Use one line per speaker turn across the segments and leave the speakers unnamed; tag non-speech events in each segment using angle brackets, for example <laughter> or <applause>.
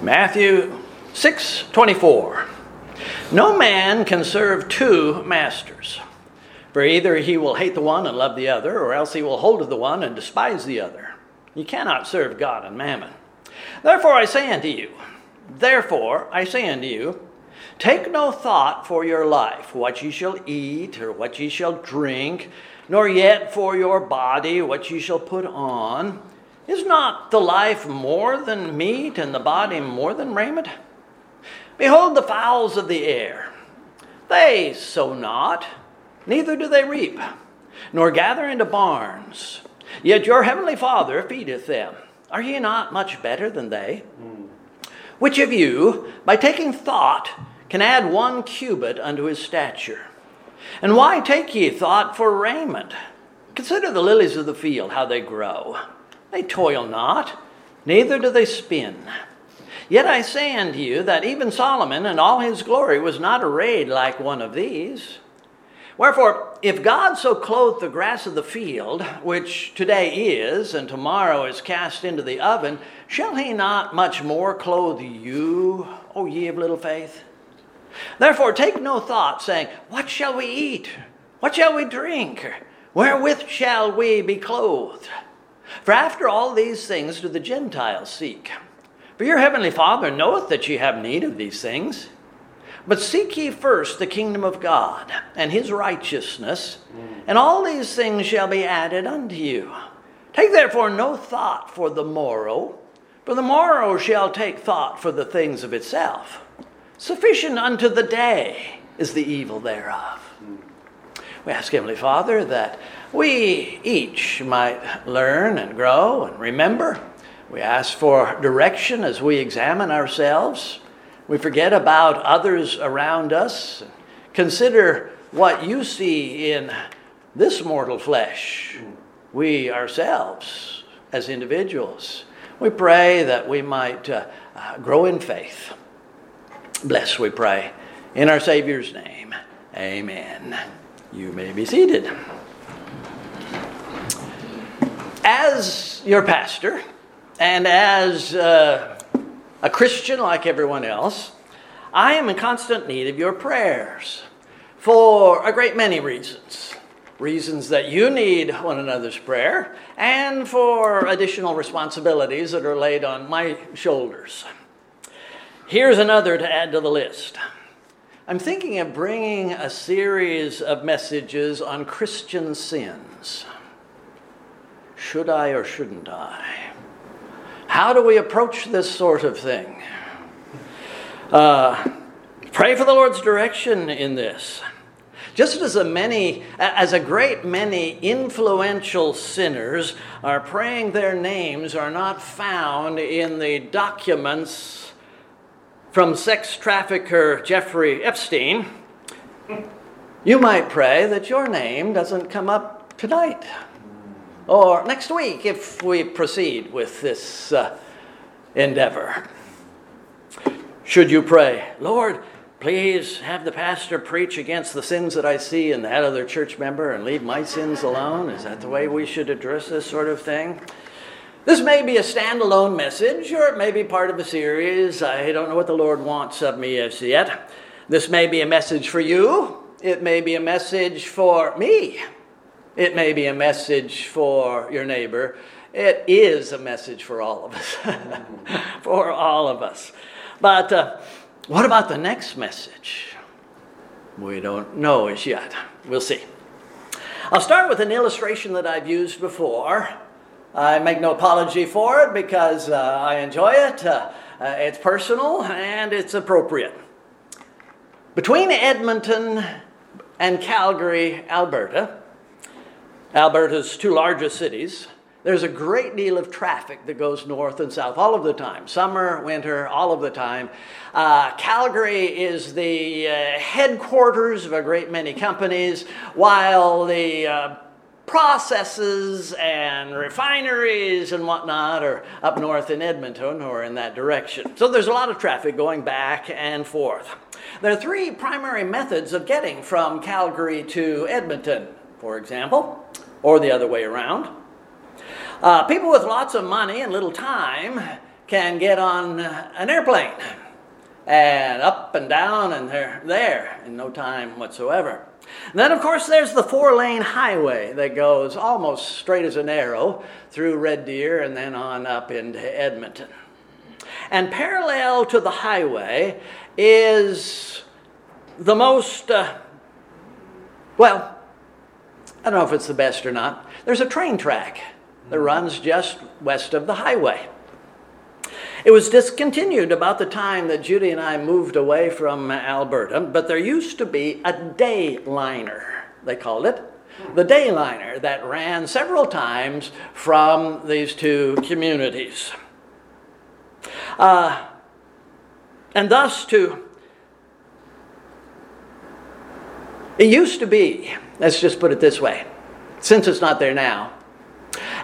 Matthew 6:24. No man can serve two masters. For either he will hate the one and love the other, or else he will hold to the one and despise the other. You cannot serve God and mammon. Therefore I say unto you, therefore I say unto you, take no thought for your life, what ye shall eat, or what ye shall drink, nor yet for your body, what ye shall put on. Is not the life more than meat, and the body more than raiment? Behold the fowls of the air. They sow not, neither do they reap, nor gather into barns. Yet your heavenly Father feedeth them. Are ye not much better than they? Which of you, by taking thought, can add one cubit unto his stature? And why take ye thought for raiment? Consider the lilies of the field, how they grow. They toil not, neither do they spin. Yet I say unto you that even Solomon in all his glory was not arrayed like one of these. Wherefore, if God so clothed the grass of the field, which today is, and tomorrow is cast into the oven, shall he not much more clothe you, O ye of little faith? Therefore, take no thought, saying, What shall we eat? What shall we drink? Wherewith shall we be clothed? For after all these things do the Gentiles seek. For your heavenly Father knoweth that ye have need of these things. But seek ye first the kingdom of God and his righteousness, and all these things shall be added unto you. Take therefore no thought for the morrow, for the morrow shall take thought for the things of itself. Sufficient unto the day is the evil thereof. We ask Heavenly Father that we each might learn and grow and remember. We ask for direction as we examine ourselves. We forget about others around us. Consider what you see in this mortal flesh. We ourselves, as individuals, we pray that we might uh, uh, grow in faith. Bless, we pray. In our Savior's name, amen. You may be seated. As your pastor, and as uh, a Christian like everyone else, I am in constant need of your prayers for a great many reasons. Reasons that you need one another's prayer, and for additional responsibilities that are laid on my shoulders. Here's another to add to the list. I'm thinking of bringing a series of messages on Christian sins. Should I or shouldn't I? How do we approach this sort of thing? Uh, pray for the Lord's direction in this. Just as a many, as a great many influential sinners are praying their names are not found in the documents from sex trafficker Jeffrey Epstein, you might pray that your name doesn't come up tonight or next week if we proceed with this uh, endeavor. Should you pray, Lord, please have the pastor preach against the sins that I see in that other church member and leave my sins alone? Is that the way we should address this sort of thing? This may be a standalone message, or it may be part of a series. I don't know what the Lord wants of me as yet. This may be a message for you. It may be a message for me. It may be a message for your neighbor. It is a message for all of us. <laughs> for all of us. But uh, what about the next message? We don't know as yet. We'll see. I'll start with an illustration that I've used before. I make no apology for it because uh, I enjoy it. Uh, uh, it's personal and it's appropriate. Between Edmonton and Calgary, Alberta, Alberta's two largest cities, there's a great deal of traffic that goes north and south all of the time summer, winter, all of the time. Uh, Calgary is the uh, headquarters of a great many companies, while the uh, processes and refineries and whatnot are up north in Edmonton or in that direction. So there's a lot of traffic going back and forth. There are three primary methods of getting from Calgary to Edmonton, for example, or the other way around. Uh, people with lots of money and little time can get on an airplane and up and down, and they're there in no time whatsoever. Then, of course, there's the four lane highway that goes almost straight as an arrow through Red Deer and then on up into Edmonton. And parallel to the highway is the most, uh, well, I don't know if it's the best or not. There's a train track that runs just west of the highway. It was discontinued about the time that Judy and I moved away from Alberta, but there used to be a day liner, they called it. The day liner that ran several times from these two communities. Uh, and thus, to it used to be, let's just put it this way, since it's not there now,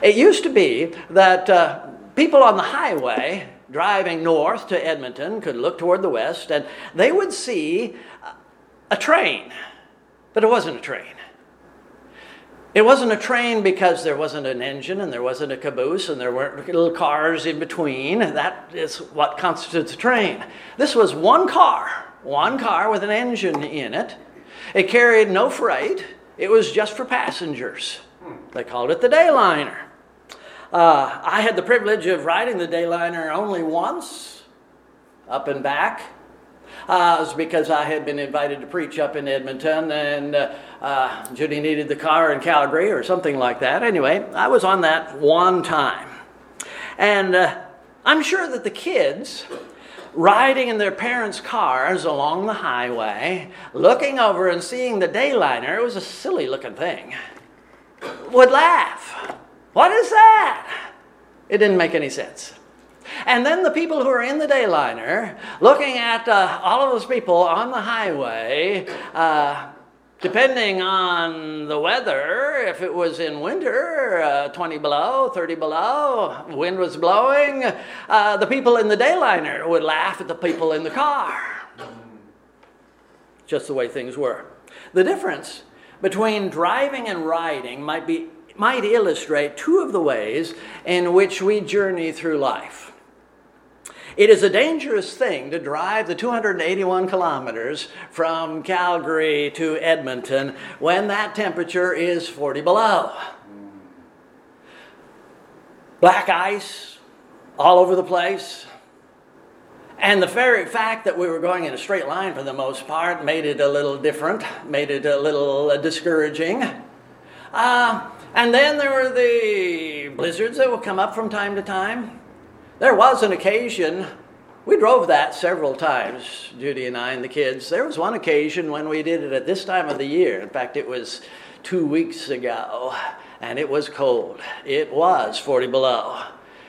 it used to be that uh, people on the highway driving north to Edmonton could look toward the west and they would see a train, but it wasn't a train. It wasn't a train because there wasn't an engine and there wasn't a caboose and there weren't little cars in between. That is what constitutes a train. This was one car, one car with an engine in it. It carried no freight, it was just for passengers. They called it the Dayliner. Uh, I had the privilege of riding the Dayliner only once, up and back. Uh, it was because I had been invited to preach up in Edmonton, and uh, uh, Judy needed the car in Calgary or something like that. Anyway, I was on that one time. And uh, I'm sure that the kids riding in their parents' cars along the highway, looking over and seeing the Dayliner, it was a silly looking thing, would laugh. What is that? It didn't make any sense. And then the people who are in the dayliner, looking at uh, all of those people on the highway, uh, depending on the weather, if it was in winter, uh, 20 below, 30 below, wind was blowing, uh, the people in the dayliner would laugh at the people in the car. Just the way things were. The difference between driving and riding might be might illustrate two of the ways in which we journey through life. It is a dangerous thing to drive the 281 kilometers from Calgary to Edmonton when that temperature is 40 below. Black ice all over the place. And the very fact that we were going in a straight line for the most part made it a little different, made it a little discouraging. Uh, and then there were the blizzards that would come up from time to time. There was an occasion, we drove that several times, Judy and I and the kids. There was one occasion when we did it at this time of the year. In fact, it was two weeks ago, and it was cold. It was 40 below.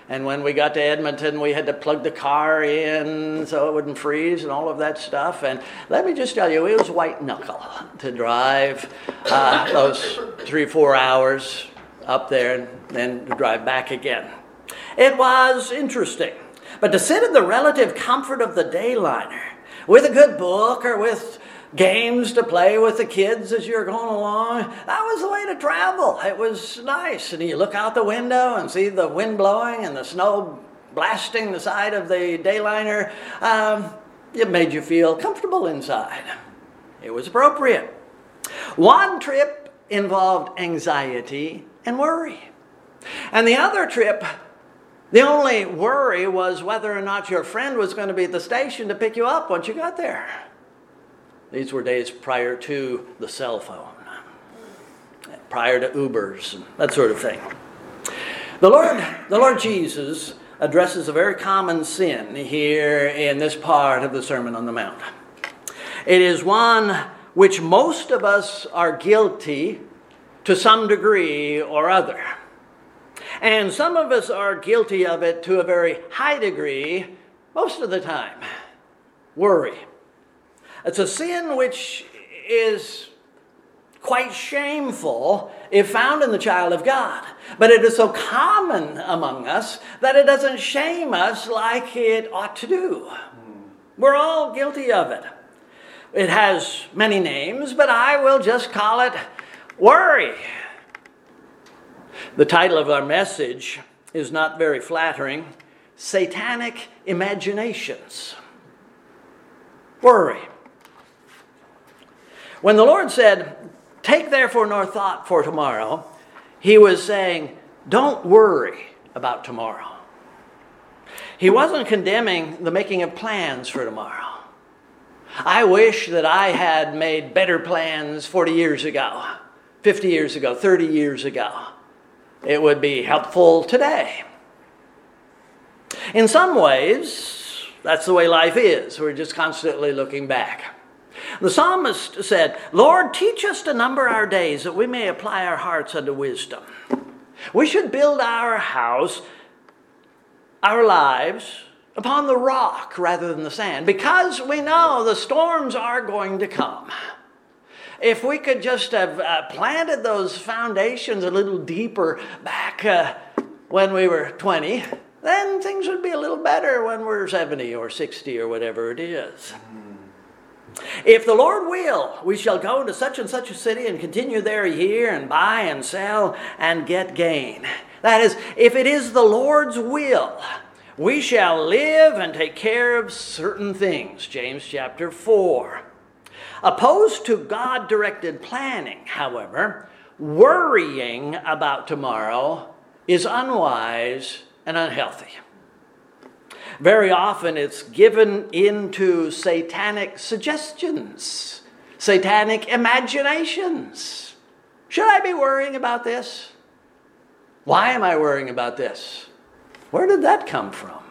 And when we got to Edmonton, we had to plug the car in so it wouldn't freeze and all of that stuff. And let me just tell you, it was white knuckle to drive uh, those three, four hours up there and then to drive back again. It was interesting. But to sit in the relative comfort of the dayliner with a good book or with games to play with the kids as you're going along. That was the way to travel. It was nice. And you look out the window and see the wind blowing and the snow blasting the side of the dayliner. Um, it made you feel comfortable inside. It was appropriate. One trip involved anxiety and worry. And the other trip, the only worry was whether or not your friend was going to be at the station to pick you up once you got there. These were days prior to the cell phone, prior to Ubers, that sort of thing. The Lord, the Lord Jesus addresses a very common sin here in this part of the Sermon on the Mount. It is one which most of us are guilty to some degree or other. And some of us are guilty of it to a very high degree most of the time. Worry. It's a sin which is quite shameful if found in the child of God. But it is so common among us that it doesn't shame us like it ought to do. We're all guilty of it. It has many names, but I will just call it worry. The title of our message is not very flattering satanic imaginations. Worry. When the Lord said, Take therefore no thought for tomorrow, he was saying, Don't worry about tomorrow. He wasn't condemning the making of plans for tomorrow. I wish that I had made better plans 40 years ago, 50 years ago, 30 years ago. It would be helpful today. In some ways, that's the way life is. We're just constantly looking back. The psalmist said, Lord, teach us to number our days that we may apply our hearts unto wisdom. We should build our house, our lives, upon the rock rather than the sand because we know the storms are going to come. If we could just have uh, planted those foundations a little deeper back uh, when we were 20, then things would be a little better when we're 70 or 60 or whatever it is. If the Lord will, we shall go into such and such a city and continue there a year and buy and sell and get gain. That is, if it is the Lord's will, we shall live and take care of certain things. James chapter 4. Opposed to God directed planning, however, worrying about tomorrow is unwise and unhealthy. Very often it's given into satanic suggestions, satanic imaginations. Should I be worrying about this? Why am I worrying about this? Where did that come from?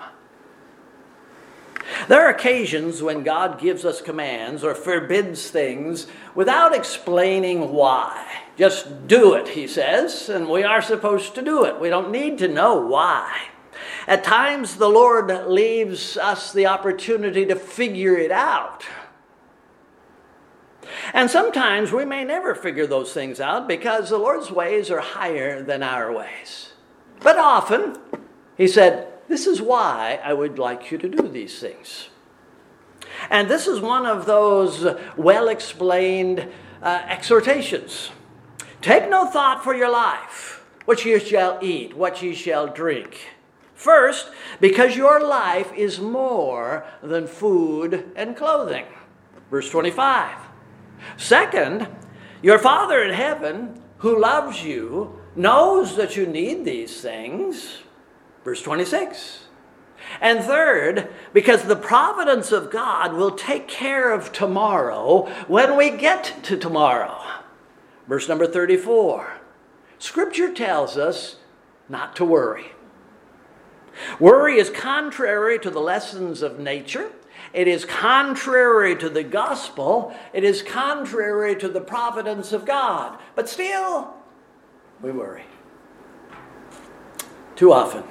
There are occasions when God gives us commands or forbids things without explaining why. Just do it, he says, and we are supposed to do it. We don't need to know why. At times, the Lord leaves us the opportunity to figure it out. And sometimes we may never figure those things out because the Lord's ways are higher than our ways. But often, he said, This is why I would like you to do these things. And this is one of those well explained uh, exhortations. Take no thought for your life, what you shall eat, what you shall drink. First, because your life is more than food and clothing. Verse 25. Second, your Father in heaven, who loves you, knows that you need these things. Verse 26. And third, because the providence of God will take care of tomorrow when we get to tomorrow. Verse number 34. Scripture tells us not to worry. Worry is contrary to the lessons of nature. It is contrary to the gospel. It is contrary to the providence of God. But still, we worry. Too often.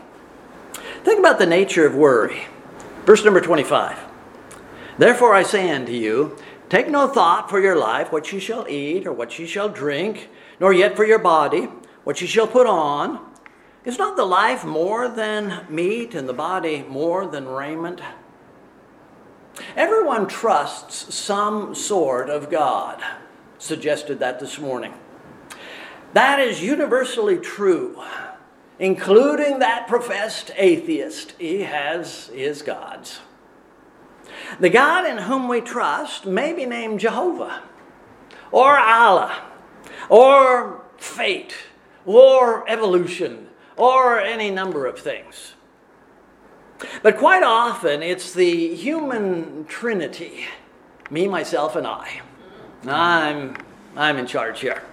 Think about the nature of worry. Verse number 25. Therefore I say unto you, take no thought for your life, what ye shall eat, or what ye shall drink, nor yet for your body, what ye shall put on. Is not the life more than meat, and the body more than raiment? Everyone trusts some sort of God. Suggested that this morning. That is universally true including that professed atheist, he has his gods. The God in whom we trust may be named Jehovah, or Allah, or fate, or evolution, or any number of things. But quite often it's the human trinity me, myself, and I. I'm, I'm in charge here.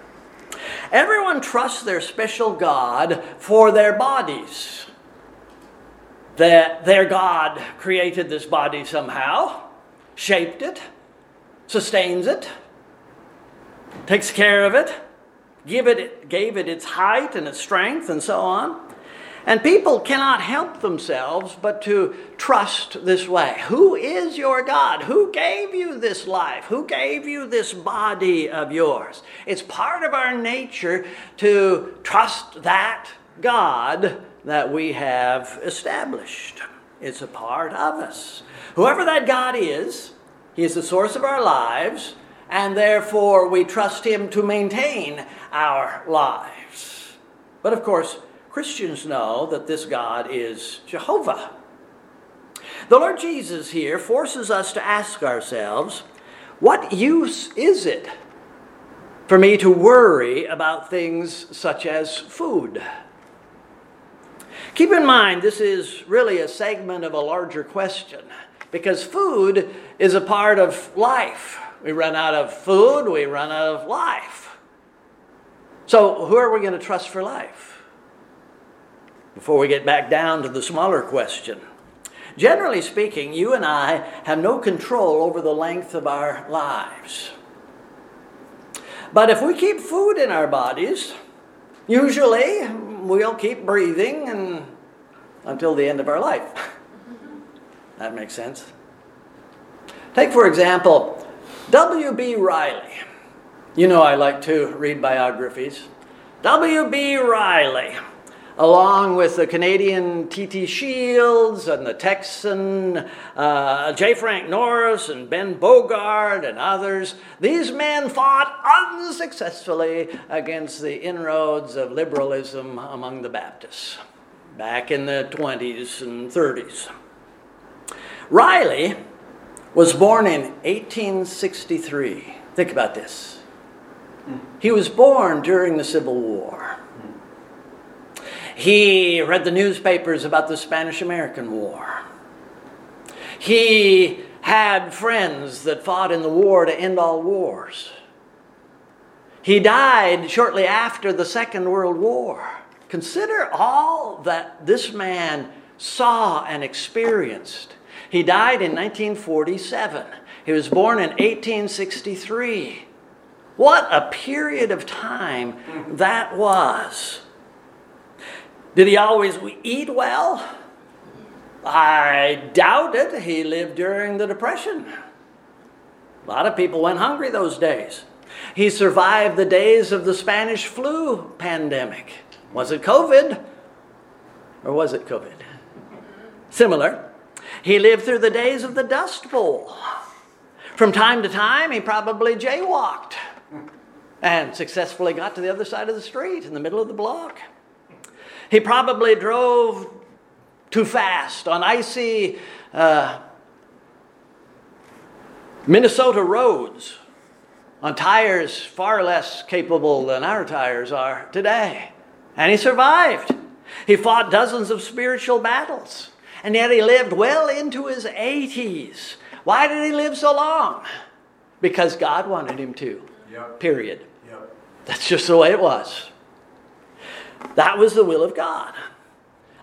Everyone trusts their special God for their bodies. That their God created this body somehow, shaped it, sustains it, takes care of it, give it, gave it its height and its strength, and so on. And people cannot help themselves but to trust this way. Who is your God? Who gave you this life? Who gave you this body of yours? It's part of our nature to trust that God that we have established. It's a part of us. Whoever that God is, He is the source of our lives, and therefore we trust Him to maintain our lives. But of course, Christians know that this God is Jehovah. The Lord Jesus here forces us to ask ourselves what use is it for me to worry about things such as food? Keep in mind, this is really a segment of a larger question because food is a part of life. We run out of food, we run out of life. So, who are we going to trust for life? Before we get back down to the smaller question. Generally speaking, you and I have no control over the length of our lives. But if we keep food in our bodies, usually we'll keep breathing and until the end of our life. <laughs> that makes sense. Take, for example, W.B. Riley. You know I like to read biographies. W.B. Riley, along with the Canadian T.T. Shields and the Texan uh, J. Frank Norris and Ben Bogard and others, these men fought unsuccessfully against the inroads of liberalism among the Baptists back in the 20s and 30s. Riley was born in 1863. Think about this. He was born during the Civil War. He read the newspapers about the Spanish American War. He had friends that fought in the war to end all wars. He died shortly after the Second World War. Consider all that this man saw and experienced. He died in 1947. He was born in 1863. What a period of time that was. Did he always eat well? I doubt it. He lived during the Depression. A lot of people went hungry those days. He survived the days of the Spanish flu pandemic. Was it COVID? Or was it COVID? Similar. He lived through the days of the Dust Bowl. From time to time, he probably jaywalked and successfully got to the other side of the street in the middle of the block. He probably drove too fast on icy uh, Minnesota roads on tires far less capable than our tires are today. And he survived. He fought dozens of spiritual battles. And yet he lived well into his 80s. Why did he live so long? Because God wanted him to. Yep. Period. Yep. That's just the way it was. That was the will of God.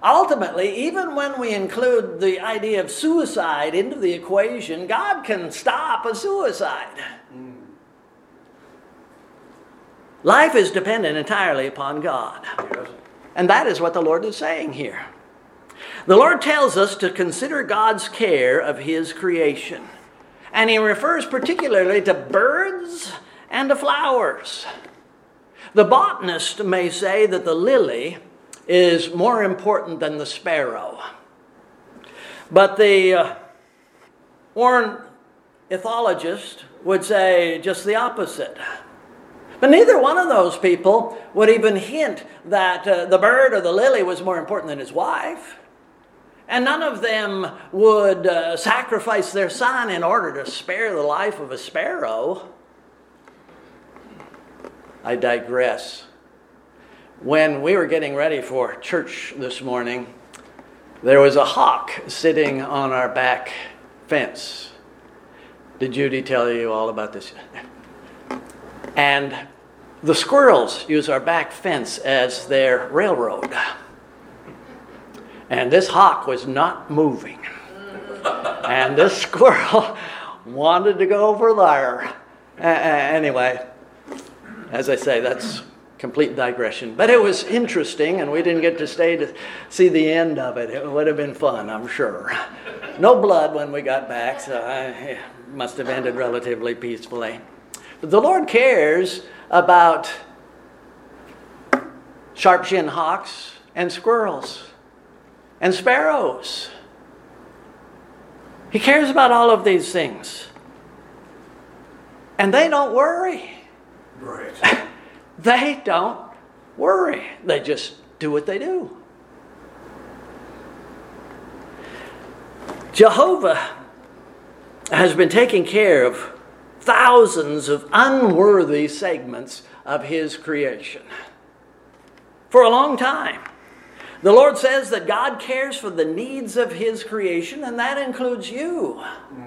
Ultimately, even when we include the idea of suicide into the equation, God can stop a suicide. Life is dependent entirely upon God. And that is what the Lord is saying here. The Lord tells us to consider God's care of His creation. And He refers particularly to birds and to flowers. The botanist may say that the lily is more important than the sparrow. But the uh, ornithologist would say just the opposite. But neither one of those people would even hint that uh, the bird or the lily was more important than his wife. And none of them would uh, sacrifice their son in order to spare the life of a sparrow. I digress. When we were getting ready for church this morning, there was a hawk sitting on our back fence. Did Judy tell you all about this? <laughs> And the squirrels use our back fence as their railroad. And this hawk was not moving. and this squirrel <laughs> wanted to go over there. Uh, anyway, as I say, that's complete digression. But it was interesting, and we didn't get to stay to see the end of it. It would have been fun, I'm sure. No blood when we got back, so I eh, must have ended relatively peacefully. But the Lord cares about sharp shinned hawks and squirrels and sparrows. He cares about all of these things. And they don't worry.
Right. <laughs>
they don't worry. They just do what they do. Jehovah has been taking care of thousands of unworthy segments of his creation for a long time. The Lord says that God cares for the needs of his creation, and that includes you. Mm.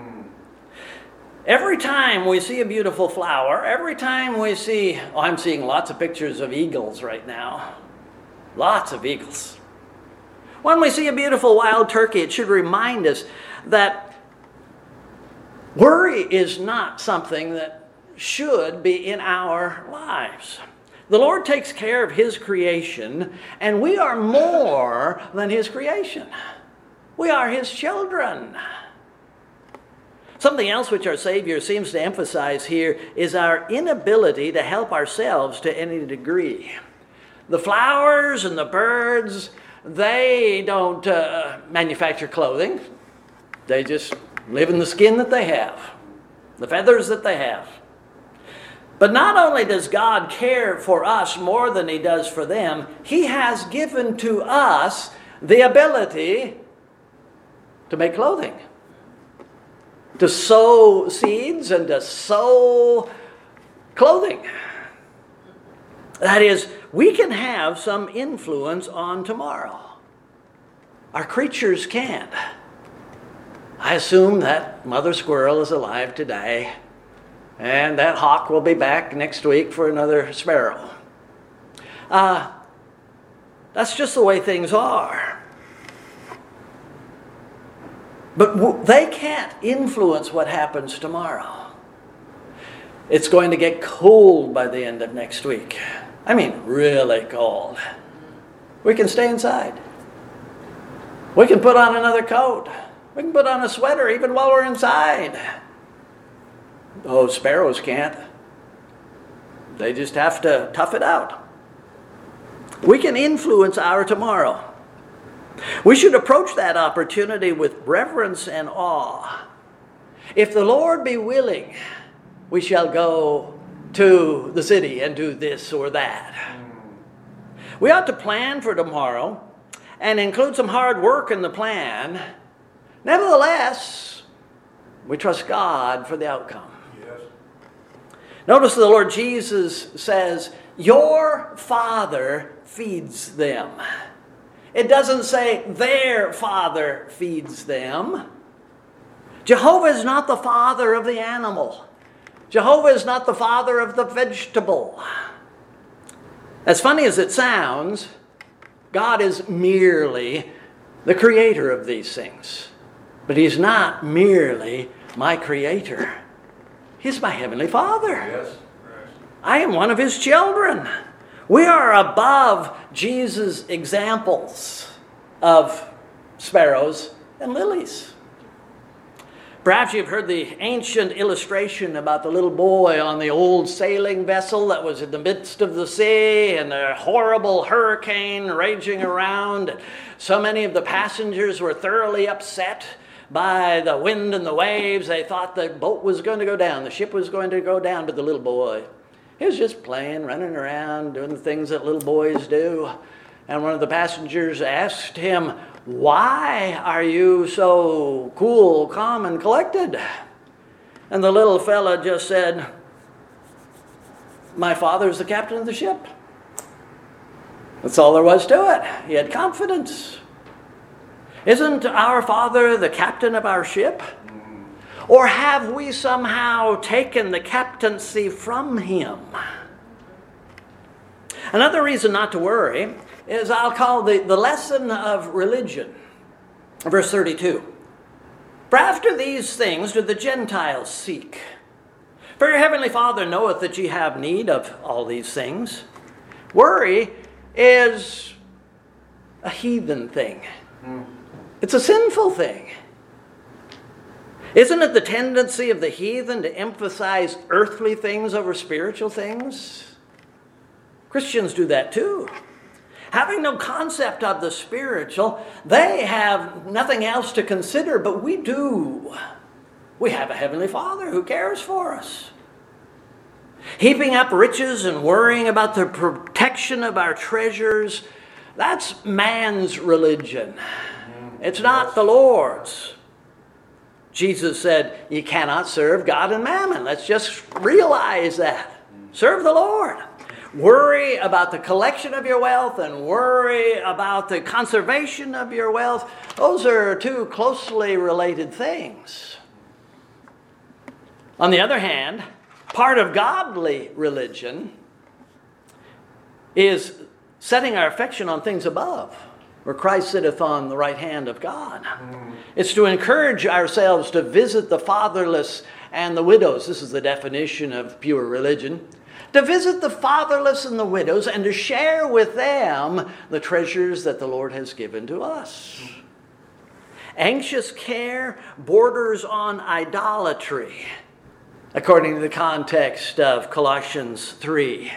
Every time we see a beautiful flower, every time we see, oh, I'm seeing lots of pictures of eagles right now. Lots of eagles. When we see a beautiful wild turkey, it should remind us that worry is not something that should be in our lives. The Lord takes care of His creation, and we are more than His creation. We are His children. Something else which our Savior seems to emphasize here is our inability to help ourselves to any degree. The flowers and the birds, they don't uh, manufacture clothing, they just live in the skin that they have, the feathers that they have. But not only does God care for us more than He does for them, He has given to us the ability to make clothing to sow seeds and to sew clothing. That is, we can have some influence on tomorrow. Our creatures can't. I assume that mother squirrel is alive today, and that hawk will be back next week for another sparrow. Uh, that's just the way things are. But they can't influence what happens tomorrow. It's going to get cold by the end of next week. I mean, really cold. We can stay inside. We can put on another coat. We can put on a sweater even while we're inside. Oh, sparrows can't. They just have to tough it out. We can influence our tomorrow. We should approach that opportunity with reverence and awe. If the Lord be willing, we shall go to the city and do this or that. We ought to plan for tomorrow and include some hard work in the plan. Nevertheless, we trust God for the outcome. Yes. Notice the Lord Jesus says, Your Father feeds them. It doesn't say their father feeds them. Jehovah is not the father of the animal. Jehovah is not the father of the vegetable. As funny as it sounds, God is merely the creator of these things. But He's not merely my creator, He's my heavenly Father. Yes. I am one of His children. We are above Jesus' examples of sparrows and lilies. Perhaps you've heard the ancient illustration about the little boy on the old sailing vessel that was in the midst of the sea and a horrible hurricane raging around. So many of the passengers were thoroughly upset by the wind and the waves. They thought the boat was going to go down, the ship was going to go down, but the little boy he was just playing, running around, doing the things that little boys do. And one of the passengers asked him, Why are you so cool, calm, and collected? And the little fella just said, My father's the captain of the ship. That's all there was to it. He had confidence. Isn't our father the captain of our ship? Or have we somehow taken the captaincy from him? Another reason not to worry is I'll call the, the lesson of religion. Verse 32. For after these things do the Gentiles seek. For your heavenly Father knoweth that ye have need of all these things. Worry is a heathen thing, hmm. it's a sinful thing. Isn't it the tendency of the heathen to emphasize earthly things over spiritual things? Christians do that too. Having no concept of the spiritual, they have nothing else to consider, but we do. We have a Heavenly Father who cares for us. Heaping up riches and worrying about the protection of our treasures, that's man's religion. It's not the Lord's. Jesus said, You cannot serve God and mammon. Let's just realize that. Serve the Lord. Worry about the collection of your wealth and worry about the conservation of your wealth. Those are two closely related things. On the other hand, part of godly religion is setting our affection on things above, where Christ sitteth on the right hand of God. Mm. It's to encourage ourselves to visit the fatherless and the widows. This is the definition of pure religion. To visit the fatherless and the widows and to share with them the treasures that the Lord has given to us. Anxious care borders on idolatry, according to the context of Colossians 3.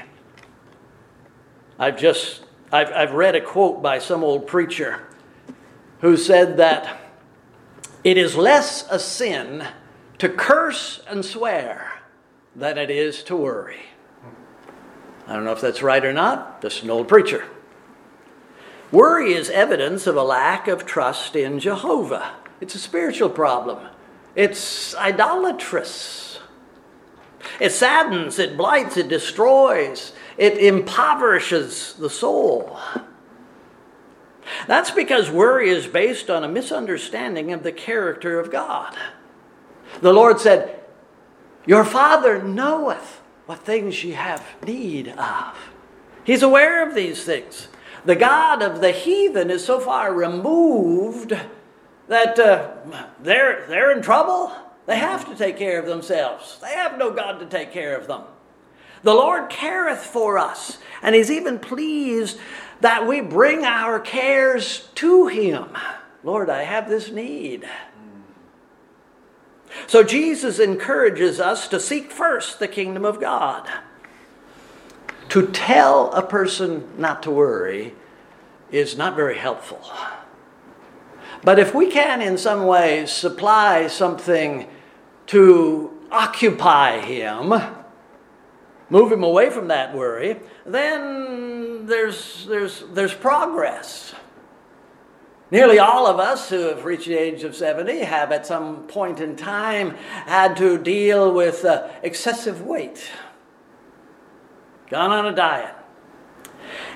I've just I've, I've read a quote by some old preacher who said that it is less a sin to curse and swear than it is to worry. I don't know if that's right or not, just an old preacher. Worry is evidence of a lack of trust in Jehovah. It's a spiritual problem. It's idolatrous. It saddens, it blights, it destroys, it impoverishes the soul. That's because worry is based on a misunderstanding of the character of God. The Lord said, Your Father knoweth what things ye have need of. He's aware of these things. The God of the heathen is so far removed that uh, they're, they're in trouble. They have to take care of themselves. They have no God to take care of them. The Lord careth for us, and He's even pleased that we bring our cares to Him. Lord, I have this need. So Jesus encourages us to seek first the kingdom of God. To tell a person not to worry is not very helpful. But if we can, in some ways, supply something to occupy him, move him away from that worry, then there's, there's, there's progress. Nearly all of us who have reached the age of 70 have at some point in time had to deal with uh, excessive weight, gone on a diet.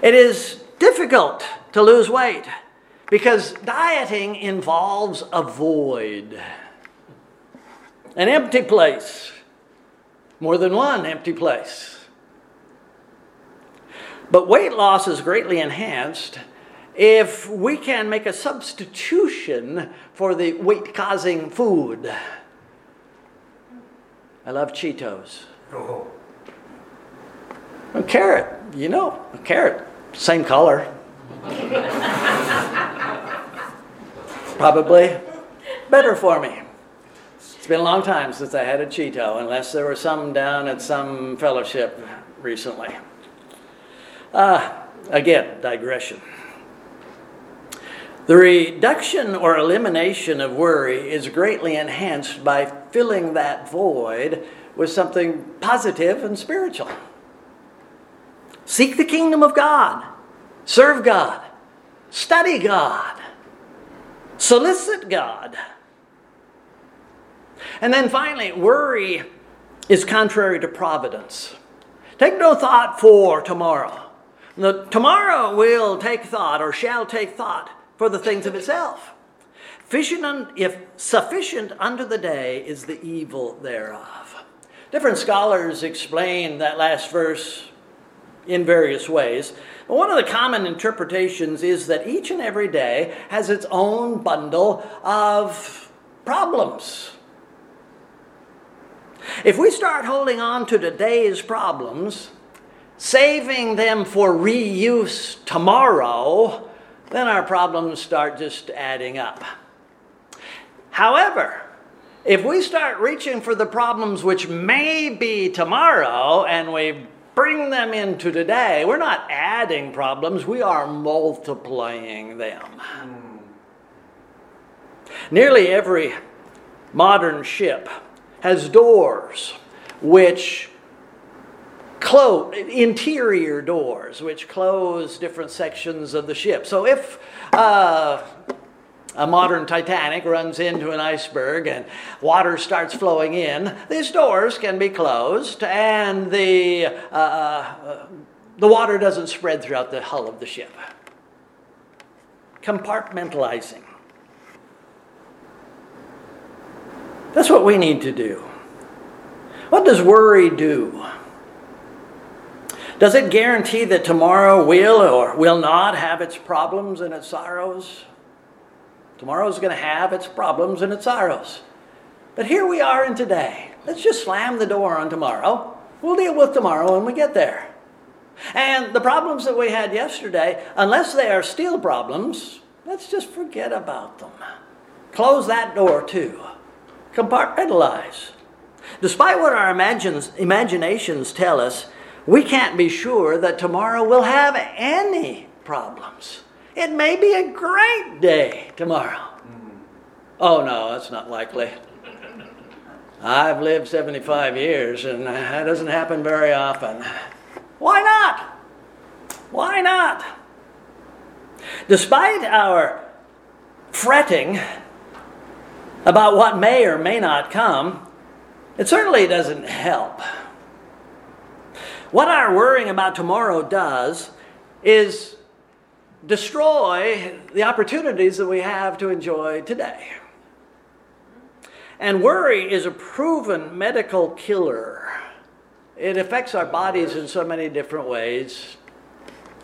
It is difficult to lose weight because dieting involves a void, an empty place, more than one empty place. But weight loss is greatly enhanced if we can make a substitution for the weight causing food. I love Cheetos. Oh. A carrot, you know, a carrot, same color. <laughs> Probably better for me. It's been a long time since I had a Cheeto, unless there were some down at some fellowship recently. Uh, again, digression. The reduction or elimination of worry is greatly enhanced by filling that void with something positive and spiritual. Seek the kingdom of God, serve God, study God, solicit God. And then finally, worry is contrary to providence. Take no thought for tomorrow. The, tomorrow will take thought or shall take thought for the things of itself. if sufficient unto the day is the evil thereof. Different scholars explain that last verse in various ways. But one of the common interpretations is that each and every day has its own bundle of problems. If we start holding on to today's problems, saving them for reuse tomorrow, then our problems start just adding up. However, if we start reaching for the problems which may be tomorrow and we bring them into today, we're not adding problems, we are multiplying them. Mm. Nearly every modern ship has doors which close interior doors which close different sections of the ship. So if uh, a modern Titanic runs into an iceberg and water starts flowing in, these doors can be closed and the, uh, uh, the water doesn't spread throughout the hull of the ship. Compartmentalizing. That's what we need to do. What does worry do? Does it guarantee that tomorrow will or will not have its problems and its sorrows? Tomorrow is going to have its problems and its sorrows. But here we are in today. Let's just slam the door on tomorrow. We'll deal with tomorrow when we get there. And the problems that we had yesterday, unless they are still problems, let's just forget about them. Close that door too. Compartmentalize. Despite what our imaginations tell us, we can't be sure that tomorrow will have any problems. It may be a great day tomorrow. Mm. Oh, no, that's not likely. I've lived 75 years and that doesn't happen very often. Why not? Why not? Despite our fretting about what may or may not come, it certainly doesn't help. What our worrying about tomorrow does is destroy the opportunities that we have to enjoy today. And worry is a proven medical killer. It affects our bodies in so many different ways.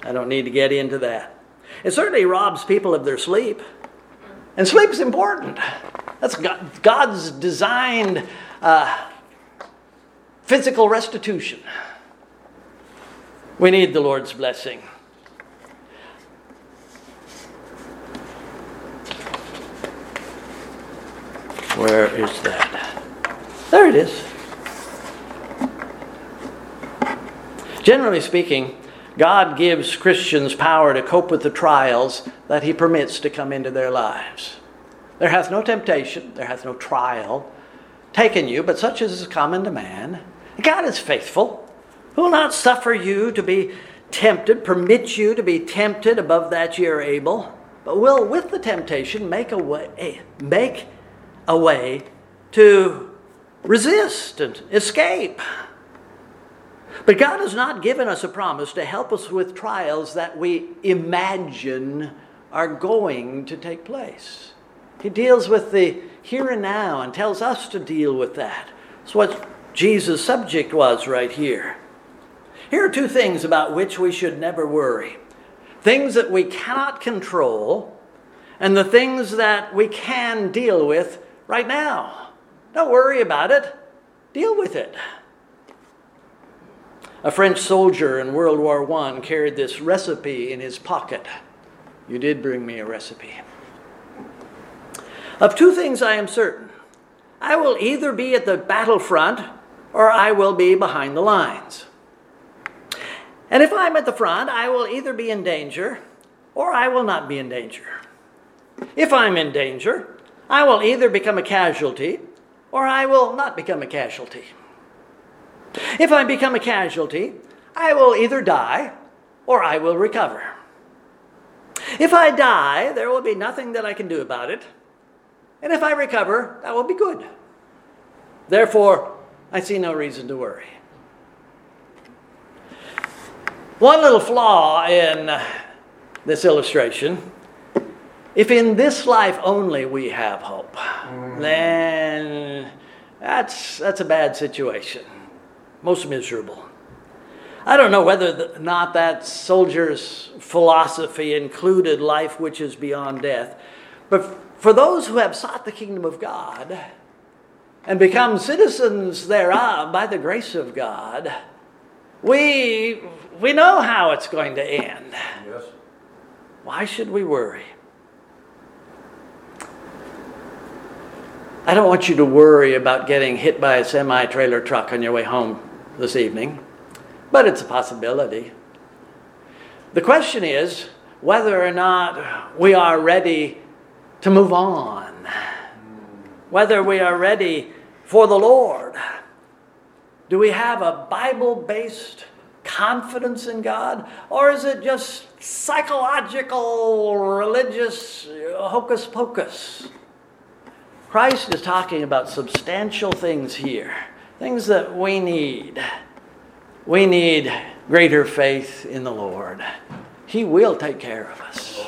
I don't need to get into that. It certainly robs people of their sleep. And sleep is important. That's God's designed uh, physical restitution. We need the Lord's blessing. Where is that? There it is. Generally speaking, God gives Christians power to cope with the trials that He permits to come into their lives. There hath no temptation, there hath no trial taken you, but such as is common to man. God is faithful, who will not suffer you to be tempted, permit you to be tempted above that ye are able, but will with the temptation make a way, make a way to resist and escape. But God has not given us a promise to help us with trials that we imagine are going to take place. He deals with the here and now and tells us to deal with that. It's what Jesus' subject was right here. Here are two things about which we should never worry things that we cannot control, and the things that we can deal with right now. Don't worry about it, deal with it. A French soldier in World War I carried this recipe in his pocket. You did bring me a recipe. Of two things I am certain I will either be at the battlefront or I will be behind the lines. And if I'm at the front, I will either be in danger or I will not be in danger. If I'm in danger, I will either become a casualty or I will not become a casualty. If I become a casualty, I will either die or I will recover. If I die, there will be nothing that I can do about it. And if I recover, that will be good. Therefore, I see no reason to worry. One little flaw in this illustration if in this life only we have hope, mm. then that's, that's a bad situation. Most miserable. I don't know whether or not that soldier's philosophy included life which is beyond death, but for those who have sought the kingdom of God, and become citizens thereof by the grace of God, we, we know how it's going to end. Yes. Why should we worry? I don't want you to worry about getting hit by a semi trailer truck on your way home this evening, but it's a possibility. The question is whether or not we are ready to move on whether we are ready for the Lord. Do we have a Bible based confidence in God? Or is it just psychological, religious hocus pocus? Christ is talking about substantial things here, things that we need. We need greater faith in the Lord. He will take care of us.